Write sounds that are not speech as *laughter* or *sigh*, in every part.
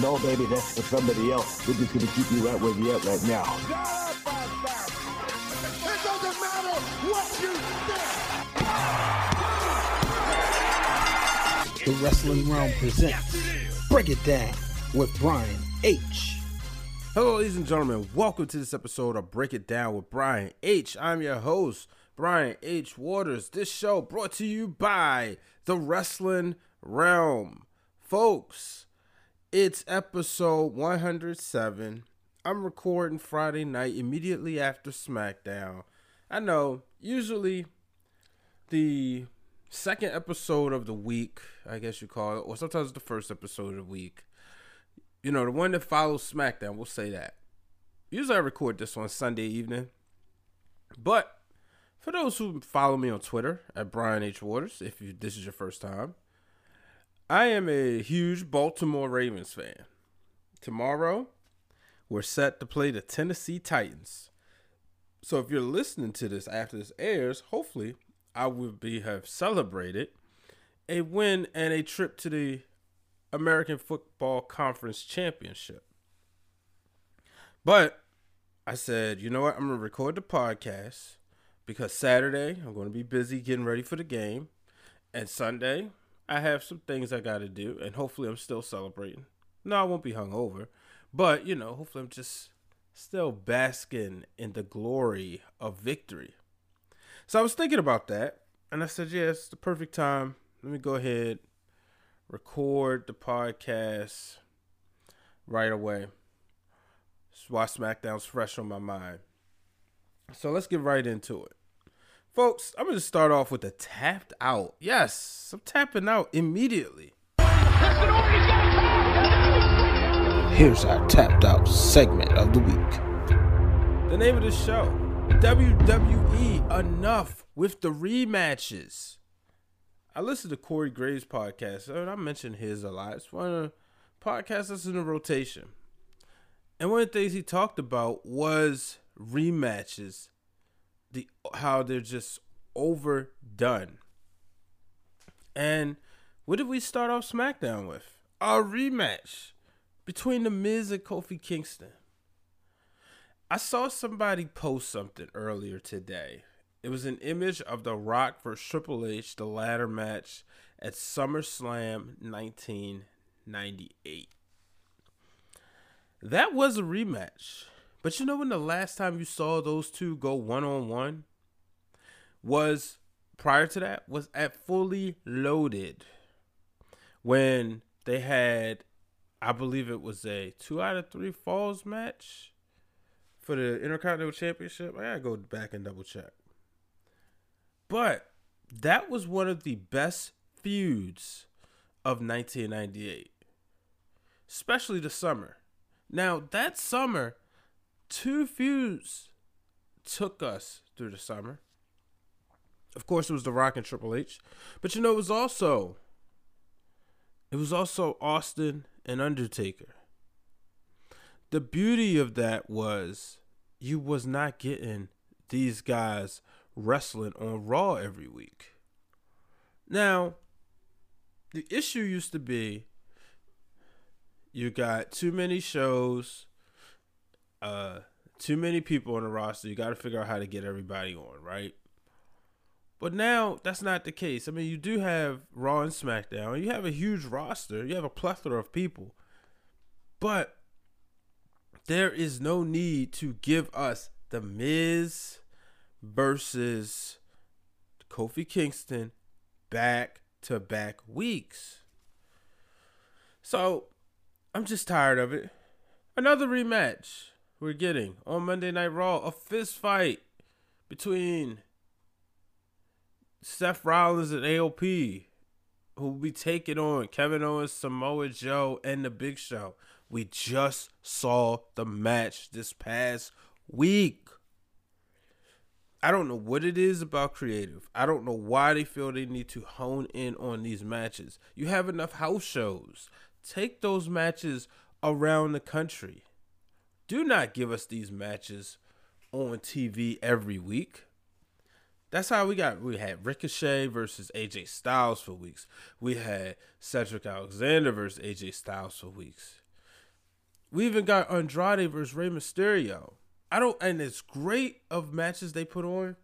No, baby, that's for somebody else. We're just gonna keep you right where you're at right now. It doesn't matter what you think. The Wrestling Wrealm presents Break It Down with Brian H. Hello, ladies and gentlemen. Welcome to this episode of Break It Down with Brian H. I'm your host, Brian H. Waters. This show brought to you by The Wrestling Wrealm. Folks, it's episode 107. I'm recording Friday night immediately after SmackDown. I know, usually the second episode of the week, I guess you call it, or sometimes the first episode of the week, you know, the one that follows SmackDown, we'll say that. Usually I record this on Sunday evening. But for those who follow me on Twitter at Brian H. Waters, if you, this is your first time, I am a huge Baltimore Ravens fan. Tomorrow, we're set to play the Tennessee Titans. So if you're listening to this after this airs, hopefully I will be have celebrated a win and a trip to the American Football Conference Championship. But I said, you know what? I'm going to record the podcast because Saturday I'm going to be busy getting ready for the game. And Sunday, I have some things I got to do. And hopefully, I'm still celebrating. No, I won't be hungover. But, you know, hopefully, I'm just still basking in the glory of victory. So I was thinking about that. And I said, yeah, it's the perfect time. Let me go ahead, record the podcast right away. That's why SmackDown's fresh on my mind. So let's get right into it. Folks, I'm going to start off with a tapped out. Yes, I'm tapping out immediately. Here's our tapped out segment of the week. The name of the show WWE Enough with the Rematches. I listened to Corey Graves' podcast, and I mentioned his a lot. It's one of the podcasts that's in the rotation. And one of the things he talked about was rematches, the how they're just overdone. And what did we start off SmackDown with? A rematch between The Miz and Kofi Kingston. I saw somebody post something earlier today. It was an image of The Rock versus Triple H, the ladder match at SummerSlam 1998. That was a rematch. But you know when the last time you saw those two go one on one was prior to that was at fully loaded when they had I believe it was a two out of three falls match for the Intercontinental Championship. I gotta go back and double check. But that was one of the best feuds of 1998, especially the summer. Now, that summer, two feuds took us through the summer. Of course, it was The Rock and Triple H, but you know, it was also it was also Austin and Undertaker. The beauty of that was you was not getting these guys wrestling on Raw every week. Now, the issue used to be you got too many shows, uh, too many people on the roster. You got to figure out how to get everybody on, right? But now that's not the case. I mean, you do have Raw and SmackDown. You have a huge roster. You have a plethora of people. But there is no need to give us the Miz versus Kofi Kingston back to back weeks. So I'm just tired of it. Another rematch we're getting on Monday Night Raw a fist fight between Seth Rollins and AOP who will be taking on Kevin Owens, Samoa Joe, and The Big Show. We just saw the match this past week. I don't know what it is about creative. I don't know why they feel they need to hone in on these matches. You have enough house shows. Take those matches around the country. Do not give us these matches on TV every week. That's how we got. We had Ricochet versus AJ Styles for weeks. We had Cedric Alexander versus AJ Styles for weeks. We even got Andrade versus Rey Mysterio. I don't, and it's great of matches they put on.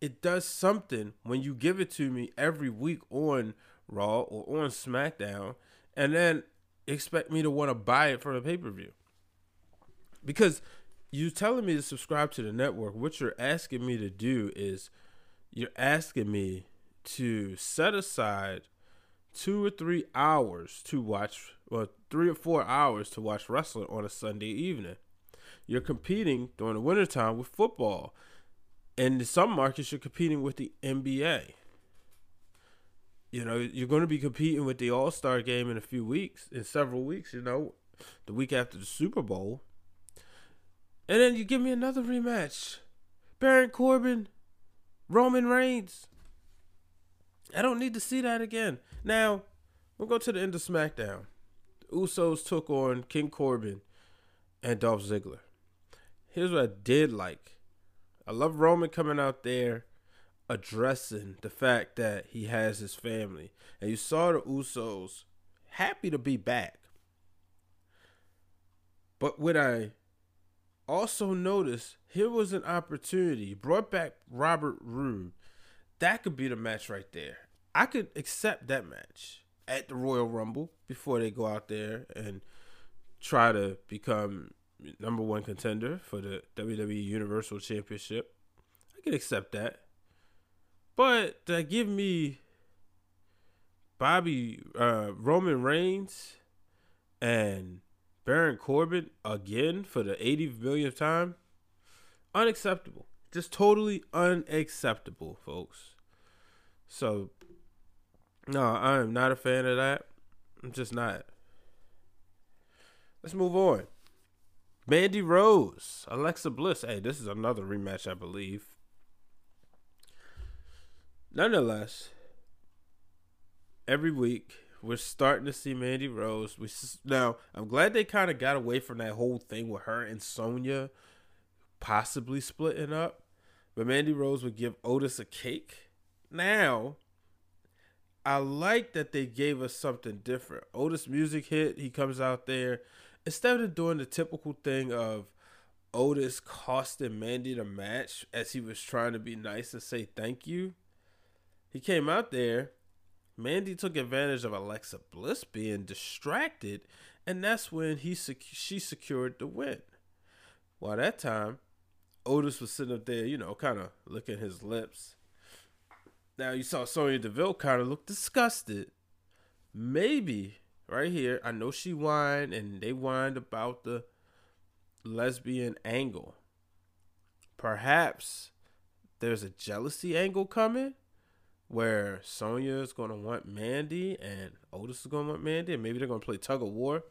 It does something when you give it to me every week on Raw or on SmackDown, and then expect me to want to buy it for the pay per view. Because you telling me to subscribe to the network, what you're asking me to do is you're asking me to set aside two or three hours to watch, well, three or four hours to watch wrestling on a Sunday evening you're competing during the wintertime with football. And in some markets, you're competing with the NBA. You know, you're going to be competing with the All Star game in a few weeks, in several weeks, you know, the week after the Super Bowl. And then you give me another rematch Baron Corbin, Roman Reigns. I don't need to see that again. Now, we'll go to the end of SmackDown. The Usos took on King Corbin and Dolph Ziggler here's what I did like. I love Roman coming out there addressing the fact that he has his family. And you saw the Usos happy to be back. But what I also notice here was an opportunity. Brought back Robert Roode. That could be the match right there. I could accept that match at the Royal Rumble before they go out there and try to become number one contender for the WWE Universal Championship. I can accept that. But to give me Bobby uh, Roman Reigns and Baron Corbin again for the 80 millionth time, unacceptable. Just totally unacceptable, folks. So, no, I am not a fan of that. I'm just not. Let's move on. Mandy Rose, Alexa Bliss. Hey, this is another rematch, I believe. Nonetheless, every week we're starting to see Mandy Rose. We now I'm glad they kind of got away from that whole thing with her and Sonya possibly splitting up. But Mandy Rose would give Otis a cake. Now, I like that they gave us something different. Otis music hit. He comes out there instead of doing the typical thing of Otis costing Mandy the match as he was trying to be nice and say thank you, he came out there. Mandy took advantage of Alexa Bliss being distracted, and that's when he sec- she secured the win. While that time, Otis was sitting up there, you know, kind of licking his lips. Now you saw Sonya Deville kind of look disgusted. Maybe right here. I know she whined and they whined about the lesbian angle. Perhaps there's a jealousy angle coming where Sonya is to want Mandy and Otis is to want Mandy, and maybe they're to play tug of war.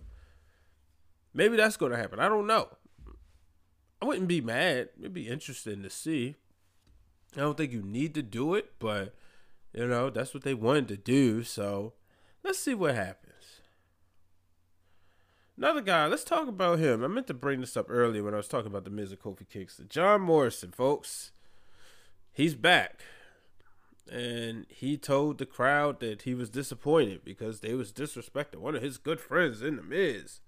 Maybe that's to happen. I don't know. I wouldn't be mad. It'd be interesting to see. I don't think you need to do it, but you know that's what they wanted to do. So let's see what happens. Another guy, let's talk about him. I meant to bring this up earlier when I was talking about the Miz and Kofi Kingston. John Morrison, folks. He's back. And he told the crowd that he was disappointed because they was disrespecting one of his good friends in the Miz.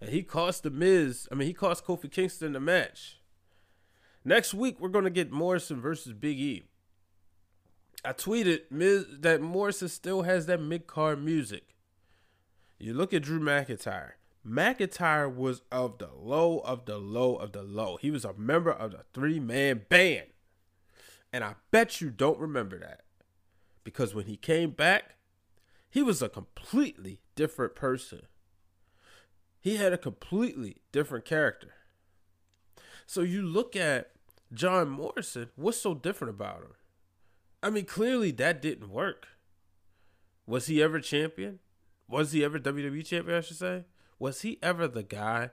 And he cost the Miz, I mean, he cost Kofi Kingston the match. Next week, we're to get Morrison versus Big E. I tweeted Miz, that Morrison still has that mid card music. You look at Drew McIntyre. McIntyre was of the low of the low of the low. He was a member of the three man band. And I bet you don't remember that. Because when he came back, he was a completely different person. He had a completely different character. So you look at John Morrison, what's so different about him? I mean, clearly that didn't work. Was he ever champion? Was he ever WWE champion? I should say. Was he ever the guy?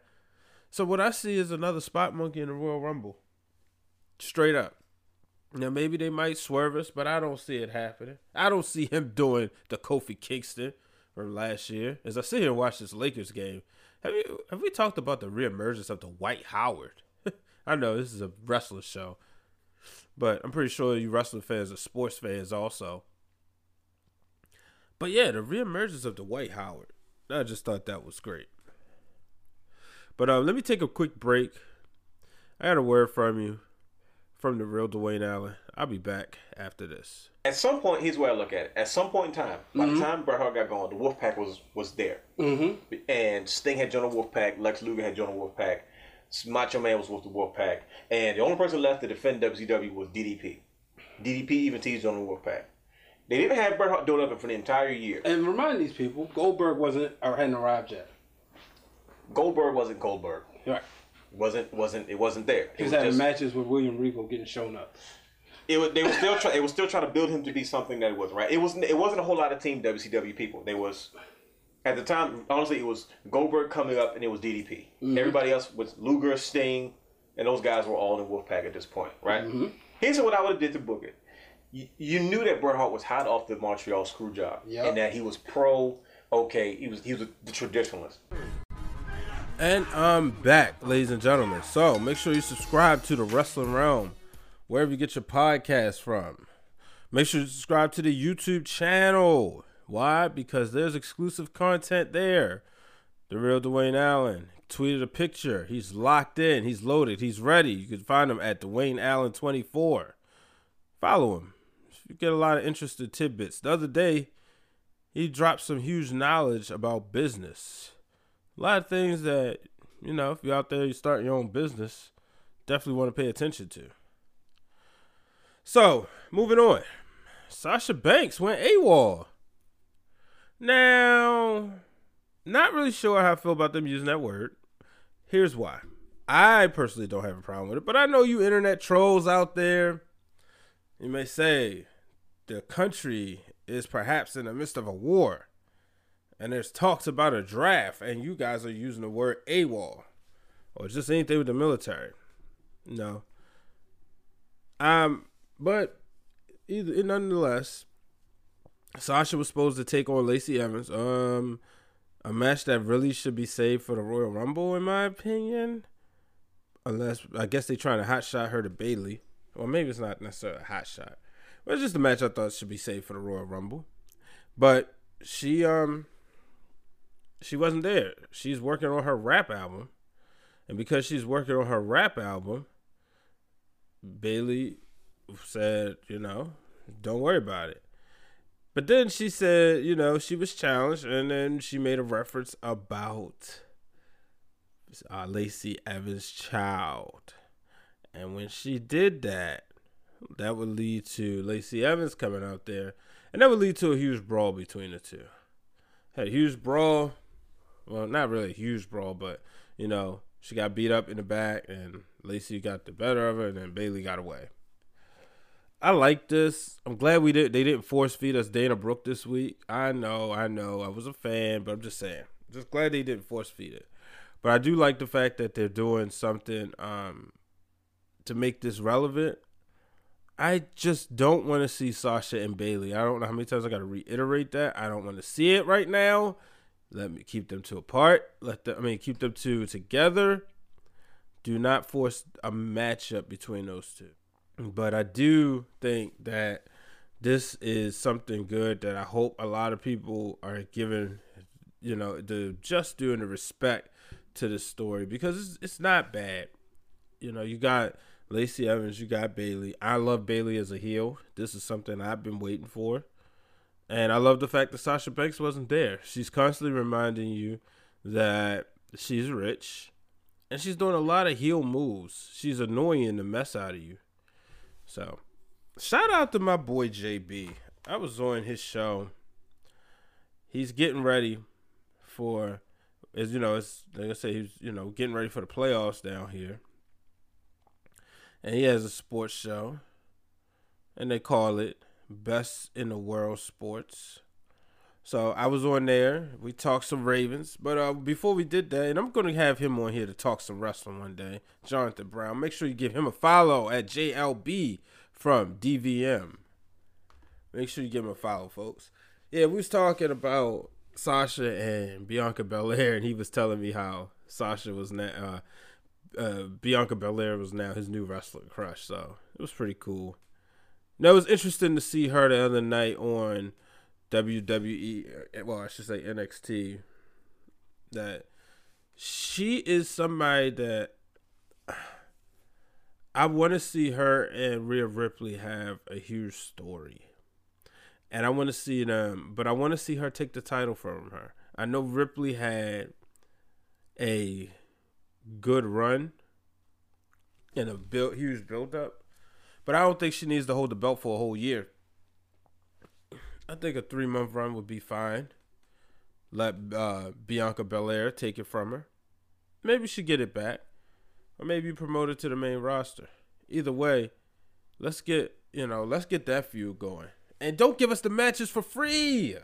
So what I see is another spot monkey in the Royal Rumble. Straight up. Now maybe they might swerve us, but I don't see it happening. I don't see him *laughs* doing the Kofi Kingston from last year. As I sit here and watch this Lakers game, have you have we talked about the reemergence of Dwight Howard? *laughs* I know this is a wrestler show, but I'm pretty sure you wrestling fans are sports fans also. But yeah, the reemergence of Dwight Howard. I just thought that was great. But uh, let me take a quick break. I got a word from you from the real Dwayne Allen. I'll be back after this. At some point, here's where I look at it. At some point in time, by Mm-hmm. the time Bret Hart got going, the Wolfpack was was there, Mm-hmm. and Sting had joined the Wolfpack. Lex Luger had joined the Wolfpack. Macho Man was with the Wolfpack, and the only person left to defend WCW was DDP. DDP even teased on the Wolfpack. They didn't have Bret Hart doing nothing for the entire year. And remind these people, Goldberg wasn't or hadn't arrived yet. Goldberg wasn't Goldberg. Right. Wasn't wasn't it wasn't there. He was was having matches with William Regal getting shown up. it was they were still trying it was still trying to build him to be something that it wasn't right. It wasn't it wasn't a whole lot of team WCW people. There was at the time honestly it was Goldberg coming up and it was DDP. Mm-hmm. Everybody else was Luger, Sting, and those guys were all in Wolfpack at this point, right? Mm-hmm. Here's what I would have did to book it. You, you knew that Bret Hart was hot off the Montreal screw job, Yep. and that he was pro. Okay, he was he was the traditionalist. And I'm back, ladies and gentlemen. So make sure you subscribe to the Wrestling Wrealm, wherever you get your podcast from. Make sure you subscribe to the YouTube channel. Why? Because there's exclusive content there. The real Dwayne Allen tweeted a picture. He's locked in. He's loaded. He's ready. You can find him at Dwayne Allen 24. Follow him. You get a lot of interesting tidbits. The other day, he dropped some huge knowledge about business a lot of things that you know if you're out there you start your own business definitely want to pay attention to. So moving on. Sasha banks went awol. Now not really sure how i feel about them using that word. Here's why. I personally don't have a problem with it but i know you internet trolls out there. You may say the country is perhaps in the midst of a war and there's talks about a draft, and you guys are using the word AWOL or just anything with the military. No. Um, but either nonetheless, Sasha was supposed to take on Lacey Evans. Um, a match that really should be saved for the Royal Rumble, in my opinion. Unless I guess they're trying to hot shot her to Bayley, or maybe it's not necessarily a hot shot, but it's just a match I thought should be saved for the Royal Rumble. But she um she wasn't there. She's working on her rap album. And because she's working on her rap album, Bayley said, you know, don't worry about it. But then she said, you know, she was challenged and then she made a reference about uh, Lacey Evans' child. And when she did that, that would lead to Lacey Evans coming out there. And that would lead to a huge brawl between the two. Had a huge brawl well, not really a huge brawl, but you know, she got beat up in the back, and Lacey got the better of her, and then Bayley got away. I like this. I'm glad we did. They didn't force feed us Dana Brooke this week. I know, I know. I was a fan, but I'm just saying. Just glad they didn't force feed it. But I do like the fact that they're doing something um, to make this relevant. I just don't want to see Sasha and Bayley. I don't know how many times I got to reiterate that. I don't want to see it right now. Let me keep them two apart. Let them, I mean, keep them two together. Do not force a matchup between those two. But I do think that this is something good that I hope a lot of people are giving, you know, the just and the respect to this story because it's, it's not bad. You know, you got Lacey Evans, you got Bayley. I love Bayley as a heel. This is something I've been waiting for. And I love the fact that Sasha Banks wasn't there. She's constantly reminding you that she's rich and she's doing a lot of heel moves. She's annoying the mess out of you. So, shout out to my boy JB. I was on his show. He's getting ready for, as you know, it's like I say, he's you know getting ready for the playoffs down here, and he has a sports show, and they call it Best in the World Sports. So I was on there. We talked some Ravens, but uh, before we did that, and I'm to have him on here to talk some wrestling one day. Jonathan Brown. Make sure you give him a follow at JLB from DVM. Make sure you give him a follow, folks. Yeah, we was talking about Sasha and Bianca Belair, and he was telling me how Sasha was now, uh, uh, Bianca Belair was now his new wrestling crush. So it was pretty cool. Now it was interesting to see her the other night on WWE. Eh, well, I should say NXT. That she is somebody that I want to see her and Rhea Ripley have a huge story and I want to see them, but I want to see her take the title from her. I know Ripley had a good run and a build, huge build up, but I don't think she needs to hold the belt for a whole year. I think a three month run would be fine. Let uh, Bianca Belair take it from her. Maybe she get it back, or maybe promote it to the main roster. Either way, let's get you know let's get that feud going and don't give us the matches for free.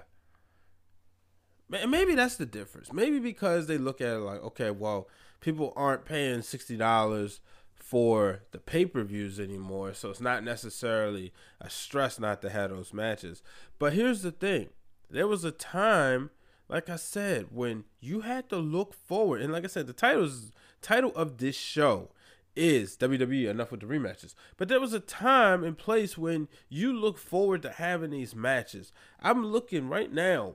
Maybe that's the difference. Maybe because they look at it like, okay, well, people aren't paying sixty dollars for the pay per views anymore, so it's not necessarily a stress not to have those matches. But here's the thing: there was a time, like I said, when you had to look forward, and like I said, the titles title of this show is WWE enough with the rematches. But there was a time and place when you look forward to having these matches. I'm looking right now,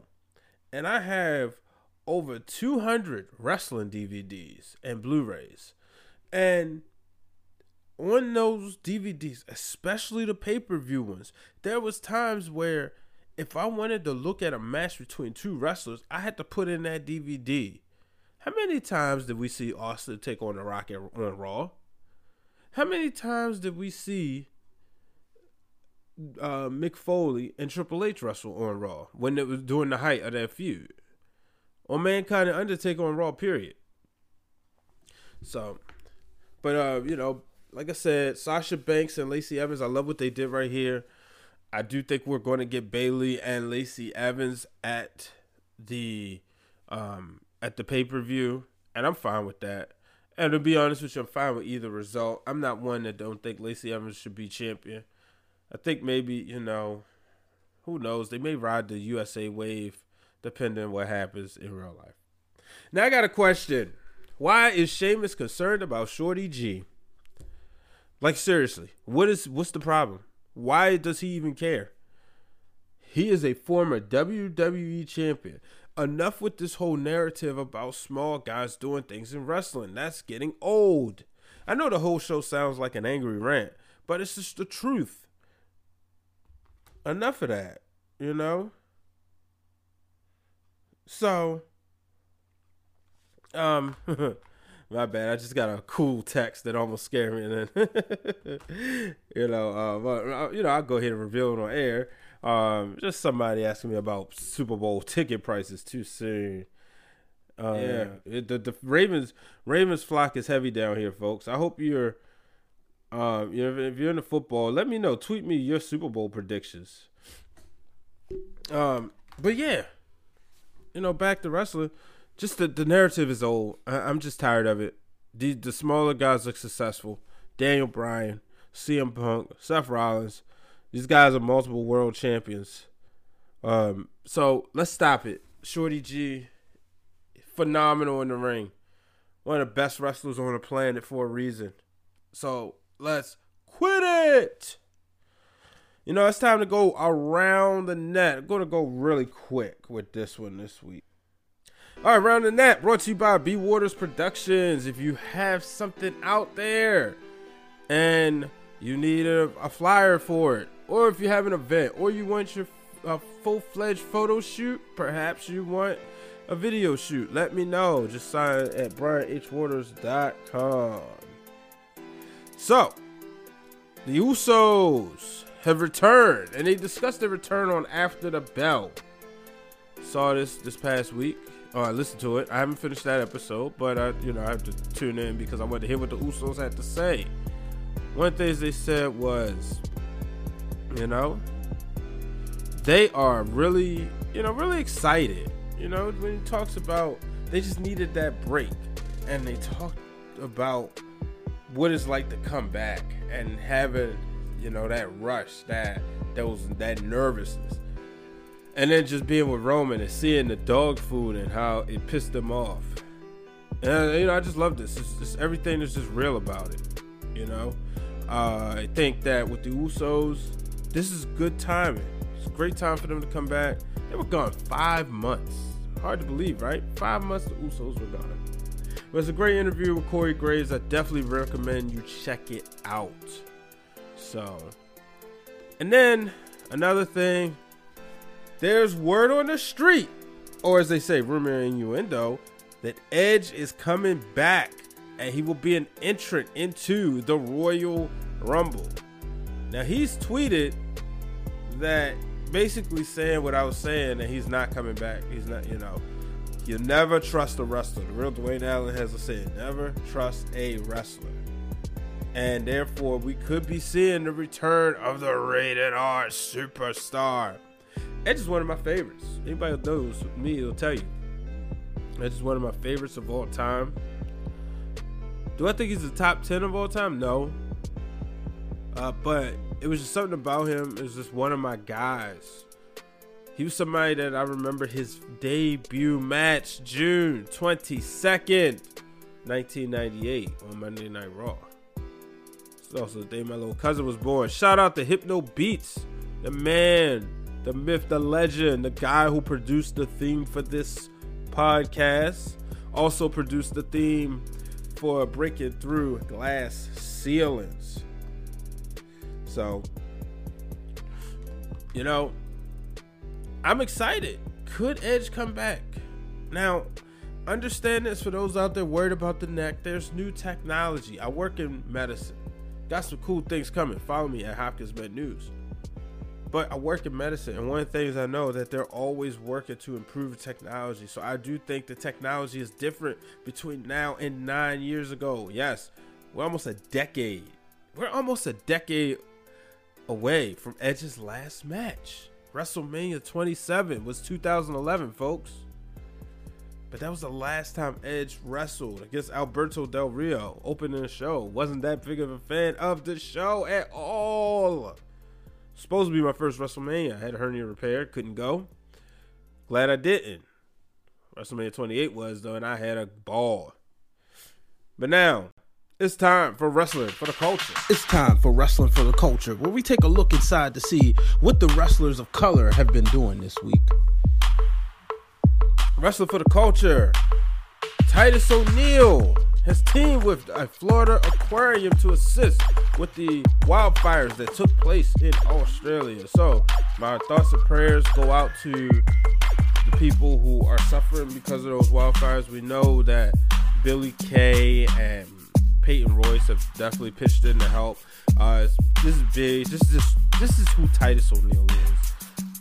and I have over 200 wrestling DVDs and Blu-rays, and on those DVDs, especially the pay-per-view ones, there was times where if I wanted to look at a match between two wrestlers, I had to put in that DVD. How many times did we see Austin take on the Rock on Raw? How many times did we see uh, Mick Foley and Triple H wrestle on Raw when it was during the height of that feud? Or Mankind and Undertaker on Raw, period. So, but uh, you know, like I said, Sasha Banks and Lacey Evans, I love what they did right here. I do think we're going to get Bayley and Lacey Evans at the um at the pay per view, and I'm fine with that. And to be honest with you, I'm fine with either result. I'm not one that don't think Lacey Evans should be champion. I think maybe, you know, who knows? They may ride the USA wave depending on what happens in real life. Now I got a question. Why is Sheamus concerned about Shorty G? Like seriously, what is what's the problem? Why does he even care? He is a former WWE champion enough with this whole narrative about small guys doing things in wrestling. That's getting old. I know the whole show sounds like an angry rant, but it's just the truth. Enough of that, you know? So, um, *laughs* my bad. I just got a cool text that almost scared me. And then, *laughs* you know, uh, but, uh, you know, I'll go ahead and reveal it on air. Um, just somebody asking me about Super Bowl ticket prices too soon. Uh, yeah, it, the the Ravens Ravens flock is heavy down here, folks. I hope you're, um, you know, if you're into football, let me know. Tweet me your Super Bowl predictions. Um, but yeah, you know, back to wrestling. Just the the narrative is old. I, I'm just tired of it. The the smaller guys look successful. Daniel Bryan, CM Punk, Seth Rollins. These guys are multiple world champions. Um, so let's stop it. Shorty G, phenomenal in the ring. One of the best wrestlers on the planet for a reason. So let's quit it. You know, it's time to go around the net. I'm going to go really quick with this one this week. All right, the net, brought to you by B Waters Productions. If you have something out there and you need a, a flyer for it, or if you have an event, or you want your uh, full fledged photo shoot, perhaps you want a video shoot, let me know. Just sign at brianhwaters.com. So, the Usos have returned, and they discussed their return on After the Bell. Saw this this past week. Oh, I listened to it. I haven't finished that episode, but I, you know, I have to tune in because I want to hear what the Usos had to say. One the things they said was you know, they are really you know, really excited. You know, when he talks about they just needed that break, and they talked about what it's like to come back and having, you know, that rush, that that was that nervousness, and then just being with Roman and seeing the dog food and how it pissed him off. And you know, I just love this. It's just everything is just real about it. You know, uh, I think that with the Usos, this is good timing. It's a great time for them to come back. They were gone five months. Hard to believe, right? Five months the Usos were gone. But it's a great interview with Corey Graves. I definitely recommend you check it out. So, and then another thing, there's word on the street, or as they say, rumor and innuendo, that Edge is coming back and he will be an entrant into the Royal Rumble. Now he's tweeted that basically saying what I was saying that he's not coming back. He's not, you know, you never trust a wrestler. The real Dwayne Allen has saying, never trust a wrestler. And therefore, we could be seeing the return of the rated R superstar. Edge is one of my favorites. Anybody who knows me will tell you. Edge is one of my favorites of all time. Do I think he's the top 10 of all time? No. Uh, but it was just something about him. It was just one of my guys. He was somebody that I remember his debut match, June 22nd, 1998, on Monday Night Raw. It's also the day my little cousin was born. Shout out to Hypno Beats, the man, the myth, the legend, the guy who produced the theme for this podcast. Also produced the theme for Breaking Through Glass Ceilings. So, you know, I'm excited. Could Edge come back? Now, understand this for those out there worried about the neck. There's new technology. I work in medicine. Got some cool things coming. Follow me at Hopkins Med News. But I work in medicine, and one of the things I know that they're always working to improve technology. So I do think the technology is different between now and nine years ago. Yes, we're almost a decade. We're almost a decade away from Edge's last match. WrestleMania 27 was 2011, folks. But that was the last time Edge wrestled against Alberto Del Rio, opening the show. Wasn't that big of a fan of the show at all. Supposed to be my first WrestleMania. I had a hernia repair, couldn't go. Glad I didn't. WrestleMania 28 was though, and I had a ball. But now, it's time for wrestling for the culture. It's time for Wrestling for the Culture, where we take a look inside to see what the wrestlers of color have been doing this week. Wrestling for the culture. Titus O'Neil has teamed with a Florida aquarium to assist with the wildfires that took place in Australia. So, my thoughts and prayers go out to the people who are suffering because of those wildfires. We know that Billy Kay and Peyton Royce have definitely pitched in to help. Uh, this is big. This is just this is who Titus O'Neil is.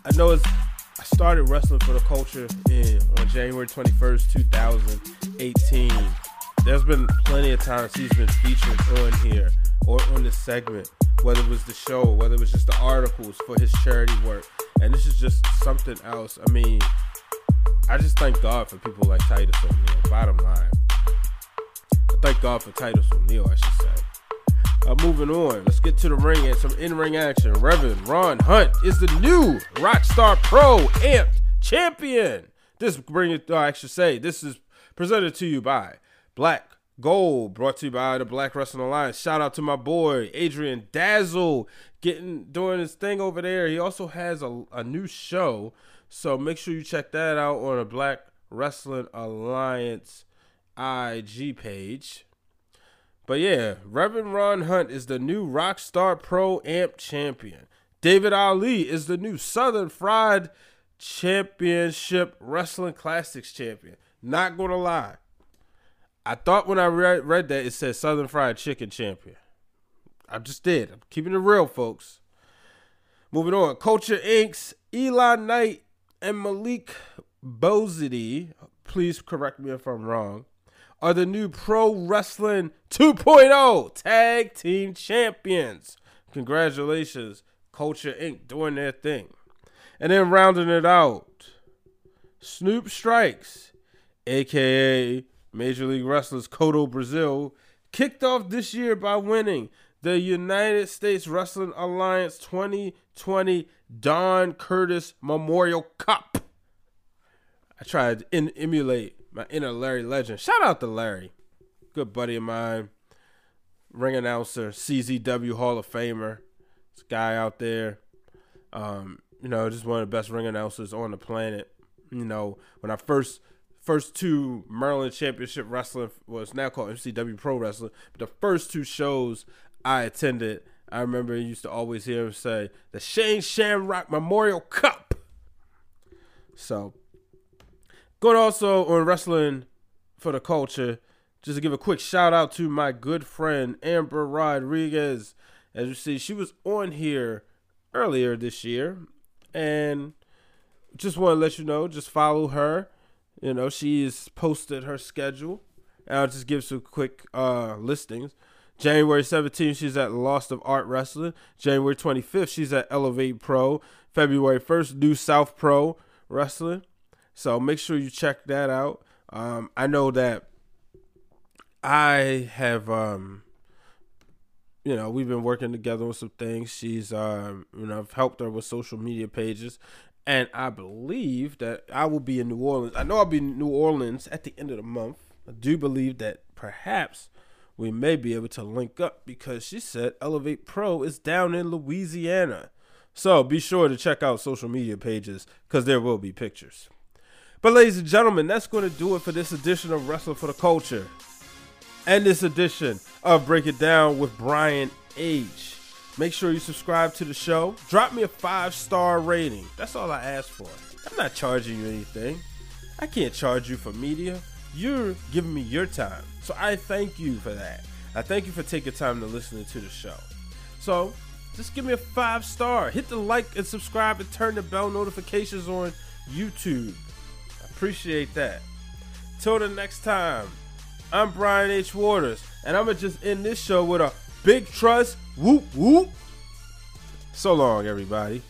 I know it's. I started wrestling for the culture in on January 21st, 2018. There's been plenty of times he's been featured on here or on this segment, whether it was the show, whether it was just the articles for his charity work. And this is just something else. I mean, I just thank God for people like Titus O'Neil, bottom line. I thank God for Titus O'Neil, I should say. Uh, moving on, let's get to the ring and some in-ring action. Reverend Ron Hunt is the new Rockstar Pro Amped Champion. This bring it, I should say, this is presented to you by Black Gold, brought to you by the Black Wrestling Alliance. Shout out to my boy Adrian Dazzle, getting doing his thing over there. He also has a, a new show, so make sure you check that out on the Black Wrestling Alliance IG page. But yeah, Reverend Ron Hunt is the new Rockstar Pro Amp champion. David Ali is the new Southern Fried Championship Wrestling Classics champion. Not gonna lie. I thought when I read, read that it said Southern Fried Chicken champion. I just did. I'm keeping it real, folks. Moving on. Culture Inc.'s Eli Knight and Malik Bozity, please correct me if I'm wrong, are the new Pro Wrestling 2.0 Tag Team Champions. Congratulations, Culture Inc. doing their thing. And then rounding it out, Snoop Strikes, aka Major League Wrestlers Kotto Brazil, kicked off this year by winning the United States Wrestling Alliance 2020 Don Curtis Memorial Cup. I tried to in- emulate my inner Larry Legend. Shout out to Larry, good buddy of mine, ring announcer, CZW Hall of Famer. This guy out there, um, you know, just one of the best ring announcers on the planet. You know, when I first first two Maryland Championship Wrestling was now called MCW Pro Wrestling, but the first two shows I attended, I remember I used to always hear him say the Shane Shamrock Memorial Cup. So, going also on wrestling for the culture, just to give a quick shout out to my good friend Amber Rodriguez. As you see, she was on here earlier this year, and just want to let you know, just follow her. You know, she's posted her schedule. And I'll just give some quick uh, listings. January 17th, she's at Lost of Art Wrestling. January 25th, she's at Elevate Pro. February 1st, New South Pro Wrestling. So make sure you check that out. Um, I know that I have, um, you know, we've been working together on some things. She's, um, you know, I've helped her with social media pages. And I believe that I will be in New Orleans. I know I'll be in New Orleans at the end of the month. I do believe that perhaps we may be able to link up because she said Elevate Pro is down in Louisiana. So be sure to check out social media pages because there will be pictures. But, ladies and gentlemen, that's going to do it for this edition of Wrestling for the Culture and this edition of Break It Down with Brian H. Make sure you subscribe to the show. Drop me a five star rating. That's all I ask for. I'm not charging you anything. I can't charge you for media. You're giving me your time. So I thank you for that. I thank you for taking time to listen to the show. So just give me a five star. Hit the like and subscribe and turn the bell notifications on YouTube. I appreciate that. Till the next time, I'm Brian H. Waters, and I'm gonna just end this show with a big trust. Whoop whoop. So long, everybody.